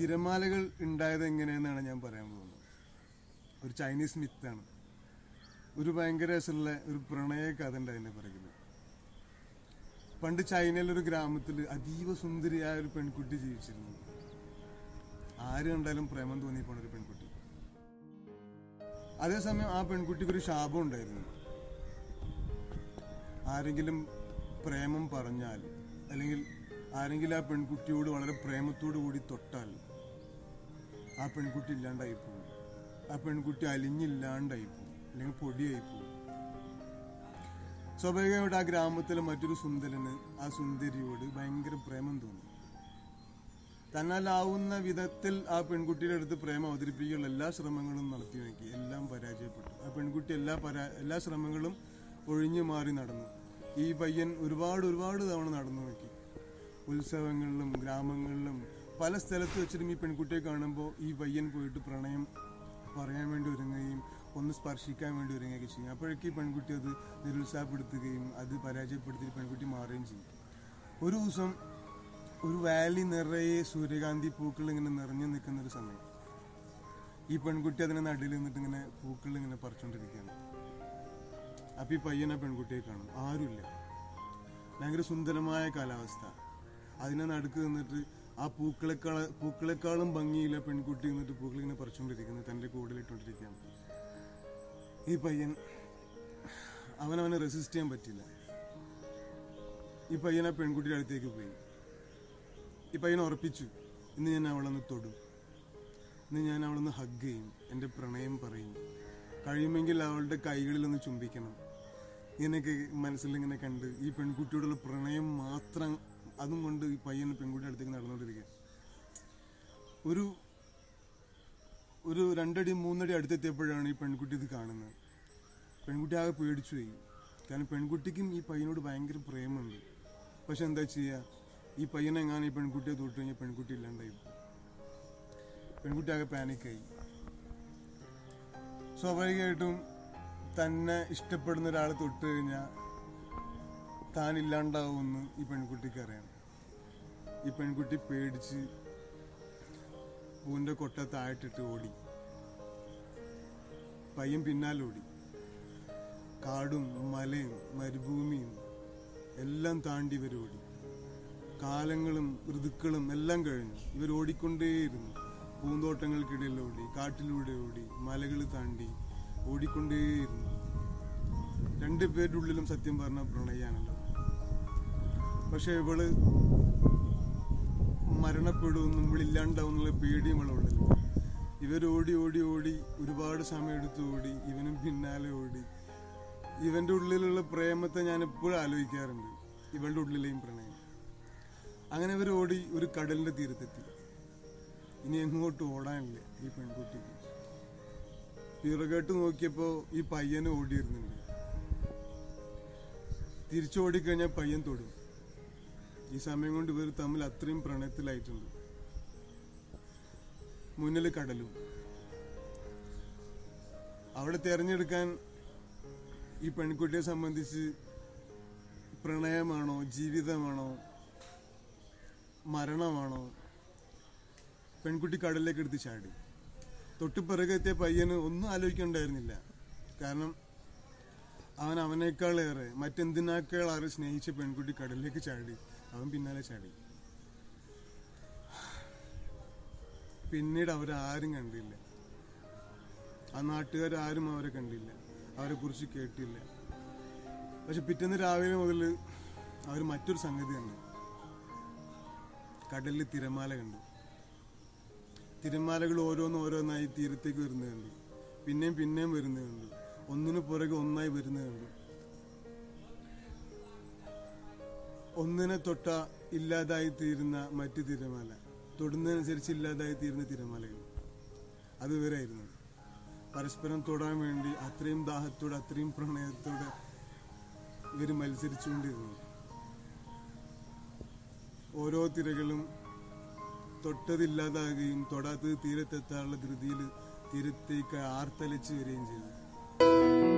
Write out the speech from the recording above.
തിരമാലകൾ ഉണ്ടായത് എങ്ങനെയെന്നാണ് ഞാൻ പറയാൻ പോകുന്നത്. ഒരു ചൈനീസ് മിത്താണ്. ഒരു ഭയങ്കര രസമുള്ള ഒരു പ്രണയ കഥ ഉണ്ട് അതിന്റെ പിറകിൽ പണ്ട് ചൈനയിലൊരു ഗ്രാമത്തിൽ അതീവ സുന്ദരിയായ ഒരു പെൺകുട്ടി ജീവിച്ചിരുന്നു. ആര് കണ്ടാലും പ്രേമം തോന്നിപ്പോണ ഒരു പെൺകുട്ടി. അതേസമയം ആ പെൺകുട്ടിക്ക് ഒരു ശാപം ഉണ്ടായിരുന്നു. ആരെങ്കിലും പ്രേമം പറഞ്ഞാൽ അല്ലെങ്കിൽ ആരെങ്കിലും ആ പെൺകുട്ടിയോട് വളരെ പ്രേമത്തോടു കൂടി തൊട്ടാൽ ആ പെൺകുട്ടി ഇല്ലാണ്ടായി പോകും ആ പെൺകുട്ടി അലിഞ്ഞില്ലാണ്ടായി പോകും അല്ലെങ്കിൽ പൊടിയായി പോകും സ്വാഭാവികമായിട്ട് ആ ഗ്രാമത്തിലെ മറ്റൊരു സുന്ദരന് ആ സുന്ദരിയോട് ഭയങ്കര പ്രേമം തോന്നി. തന്നാലാവുന്ന വിധത്തിൽ ആ പെൺകുട്ടിയുടെ അടുത്ത് പ്രേമം അവതരിപ്പിക്കാനുള്ള എല്ലാ ശ്രമങ്ങളും നടത്തി നോക്കി എല്ലാം പരാജയപ്പെട്ടു. ആ പെൺകുട്ടി എല്ലാ പരാ എല്ലാ ശ്രമങ്ങളും ഒഴിഞ്ഞു മാറി നടന്നു. ഈ പയ്യൻ ഒരുപാട് ഒരുപാട് തവണ നടന്നു നോക്കി ഉത്സവങ്ങളിലും ഗ്രാമങ്ങളിലും പല സ്ഥലത്ത് വെച്ചിട്ടും ഈ പെൺകുട്ടിയെ കാണുമ്പോൾ ഈ പയ്യൻ പോയിട്ട് പ്രണയം പറയാൻ വേണ്ടി ഒരുങ്ങുകയും ഒന്ന് സ്പർശിക്കാൻ വേണ്ടി ഒരുങ്ങുകയൊക്കെ ചെയ്യും. അപ്പോഴേക്ക് ഈ പെൺകുട്ടി അത് നിരുത്സാഹപ്പെടുത്തുകയും അത് പരാജയപ്പെടുത്തി പെൺകുട്ടി മാറുകയും ചെയ്യും. ഒരു ദിവസം ഒരു വാലി നിറയെ സൂര്യകാന്തി പൂക്കൾ ഇങ്ങനെ നിറഞ്ഞു നിൽക്കുന്ന ഒരു സമയം. ഈ പെൺകുട്ടി അതിനെ നടുവിൽ നിന്നിട്ട് ഇങ്ങനെ പൂക്കൾ ഇങ്ങനെ പറിച്ചുകൊണ്ടിരിക്കുകയാണ്. അപ്പം ഈ പയ്യനെ പെൺകുട്ടിയെ കാണും. ആരുമില്ല. ഭയങ്കര സുന്ദരമായ കാലാവസ്ഥ. അതിനെ നടുക്ക് നിന്നിട്ട് ആ പൂക്കളെക്കാൾ പൂക്കളെക്കാളും ഭംഗിയില്ല പെൺകുട്ടി എന്നിട്ട് പൂക്കൾ ഇങ്ങനെ പറിച്ചുകൊണ്ടിരിക്കുന്നത് തന്റെ കൂടുതലിട്ടുകൊണ്ടിരിക്കുകയാണ് ഈ പയ്യൻ അവനവനെ റെസിസ്റ്റ് ചെയ്യാൻ പറ്റില്ല. ഈ പയ്യൻ ആ പെൺകുട്ടിയുടെ അടുത്തേക്ക് പോയി. ഈ പയ്യൻ ഉറപ്പിച്ചു ഇന്ന് ഞാൻ അവളൊന്ന് തൊടും. ഇന്ന് ഞാൻ അവളൊന്ന് ഹഗ് ചെയ്യും. എന്റെ പ്രണയം പറയും. കഴിയുമെങ്കിൽ അവളുടെ കൈകളിലൊന്ന് ചുംബിക്കണം. ഇങ്ങനെയൊക്കെ മനസ്സിലിങ്ങനെ കണ്ട് ഈ പെൺകുട്ടിയോടുള്ള പ്രണയം മാത്രം അതും കൊണ്ട് ഈ പയ്യൻ പെൺകുട്ടി അടുത്തേക്ക് നടന്നുകൊണ്ടിരിക്കുക ഒരു ഒരു രണ്ടടി മൂന്നടി അടുത്തെത്തിയപ്പോഴാണ് ഈ പെൺകുട്ടി ഇത് കാണുന്നത്. പെൺകുട്ടി ആകെ പേടിച്ചു പോയി കാരണം പെൺകുട്ടിക്കും ഈ പയ്യനോട് ഭയങ്കര പ്രേമുണ്ട്. പക്ഷെ എന്താ ചെയ്യുക? ഈ പയ്യനെങ്ങാനും ഈ പെൺകുട്ടിയെ തൊട്ട് കഴിഞ്ഞാൽ പെൺകുട്ടി ഇല്ലാണ്ടായി. പെൺകുട്ടി ആകെ പാനിക്കായി. സ്വാഭാവികമായിട്ടും തന്നെ ഇഷ്ടപ്പെടുന്ന ഒരാളെ തൊട്ട് കഴിഞ്ഞാൽ താൻ ഇല്ലാണ്ടാവുമെന്ന് ഈ പെൺകുട്ടിക്ക് അറിയാം. ഈ പെൺകുട്ടി പേടിച്ച് പൂവിന്റെ കൊട്ട താഴ്ത്തിട്ട് ഓടി. പയ്യൻ പിന്നാലെ ഓടി. കാടും മലയും മരുഭൂമിയും എല്ലാം താണ്ടി ഇവർ ഓടി. കാലങ്ങളും ഋതുക്കളും എല്ലാം കഴിഞ്ഞു. ഇവർ ഓടിക്കൊണ്ടേയിരുന്നു. പൂന്തോട്ടങ്ങൾക്കിടയിൽ ഓടി കാട്ടിലൂടെ ഓടി മലകൾ താണ്ടി ഓടിക്കൊണ്ടേയിരുന്നു. രണ്ടു പേരുടെ ഉള്ളിലും സത്യം പറഞ്ഞ പ്രണയാണല്ലോ. പക്ഷെ ഇവൾ മരണപ്പെടുമെന്നും ഇവളില്ലാണ്ടാവും എന്നുള്ള പേടിയും ഇവളുള്ളിൽ ഇവർ ഓടി ഓടി ഒരുപാട് സമയം എടുത്ത് ഓടി ഇവനും പിന്നാലെ ഓടി. ഇവന്റെ ഉള്ളിലുള്ള പ്രേമത്തെ ഞാൻ എപ്പോഴും ആലോചിക്കാറുണ്ട്. ഇവളുടെ ഉള്ളിലെയും പ്രണയം. അങ്ങനെ ഇവർ ഓടി ഒരു കടലിന്റെ തീരത്തെത്തി. ഇനി എങ്ങോട്ട് ഓടാനില്ല ഈ പെൺകുട്ടിക്ക് പിറകോട്ട് നോക്കിയപ്പോ ഈ പയ്യന് ഓടിയിരുന്നുണ്ട് തിരിച്ചോടിക്കഴിഞ്ഞാൽ പയ്യൻ തൊടും. ഈ സമയം കൊണ്ട് ഇവർ തമ്മിൽ അത്രയും പ്രണയത്തിലായിട്ടുണ്ട്. മുന്നിൽ കടലും. അവിടെ തിരഞ്ഞെടുക്കാൻ ഈ പെൺകുട്ടിയെ സംബന്ധിച്ച് പ്രണയമാണോ ജീവിതമാണോ മരണമാണോ? പെൺകുട്ടി കടലിലേക്ക് എടുത്ത് ചാടി. തൊട്ട് പിറകെത്തിയ പയ്യന് ഒന്നും ആലോചിക്കണ്ടായിരുന്നില്ല. കാരണം അവൻ അവനേക്കാളേറെ മറ്റെന്തിനേക്കാളേറെ സ്നേഹിച്ച പെൺകുട്ടി കടലിലേക്ക് ചാടി. അവൻ പിന്നാലെ ചാടി. പിന്നീട് അവരാരും കണ്ടില്ല. ആ നാട്ടുകാരും അവരെ കണ്ടില്ല. അവരെ കുറിച്ച് കേട്ടില്ല. പക്ഷെ പിറ്റേന്ന് രാവിലെ മുതൽ അവർ മറ്റൊരു സംഗതി കണ്ടു. കടലിൽ തിരമാല കണ്ടു. തിരമാലകൾ ഓരോന്ന് ഓരോന്നായി തീരത്തേക്ക് വരുന്നത് കണ്ടു. പിന്നെയും പിന്നെയും വരുന്നത് കണ്ടു. ഒന്നിനു പുറകെ ഒന്നായി വരുന്നത് കണ്ടു. ഒന്നിനെ തൊട്ട ഇല്ലാതായി തീരുന്ന മറ്റു തിരമാല. തൊടുന്നതനുസരിച്ച് ഇല്ലാതായി തീരുന്ന തിരമാലകൾ. അത് ഇവരായിരുന്നു. പരസ്പരം തൊടാൻ വേണ്ടി അത്രയും ദാഹത്തോടെ അത്രയും പ്രണയത്തോടെ ഇവർ മത്സരിച്ചുകൊണ്ടിരുന്നു ഓരോ തിരകളും തൊട്ടതില്ലാതാകുകയും തൊടാത്തത് തീരത്തെത്താനുള്ള ധൃതിയിൽ തീരത്തേക്ക് ആർത്തലച്ച് വരികയും ചെയ്തു.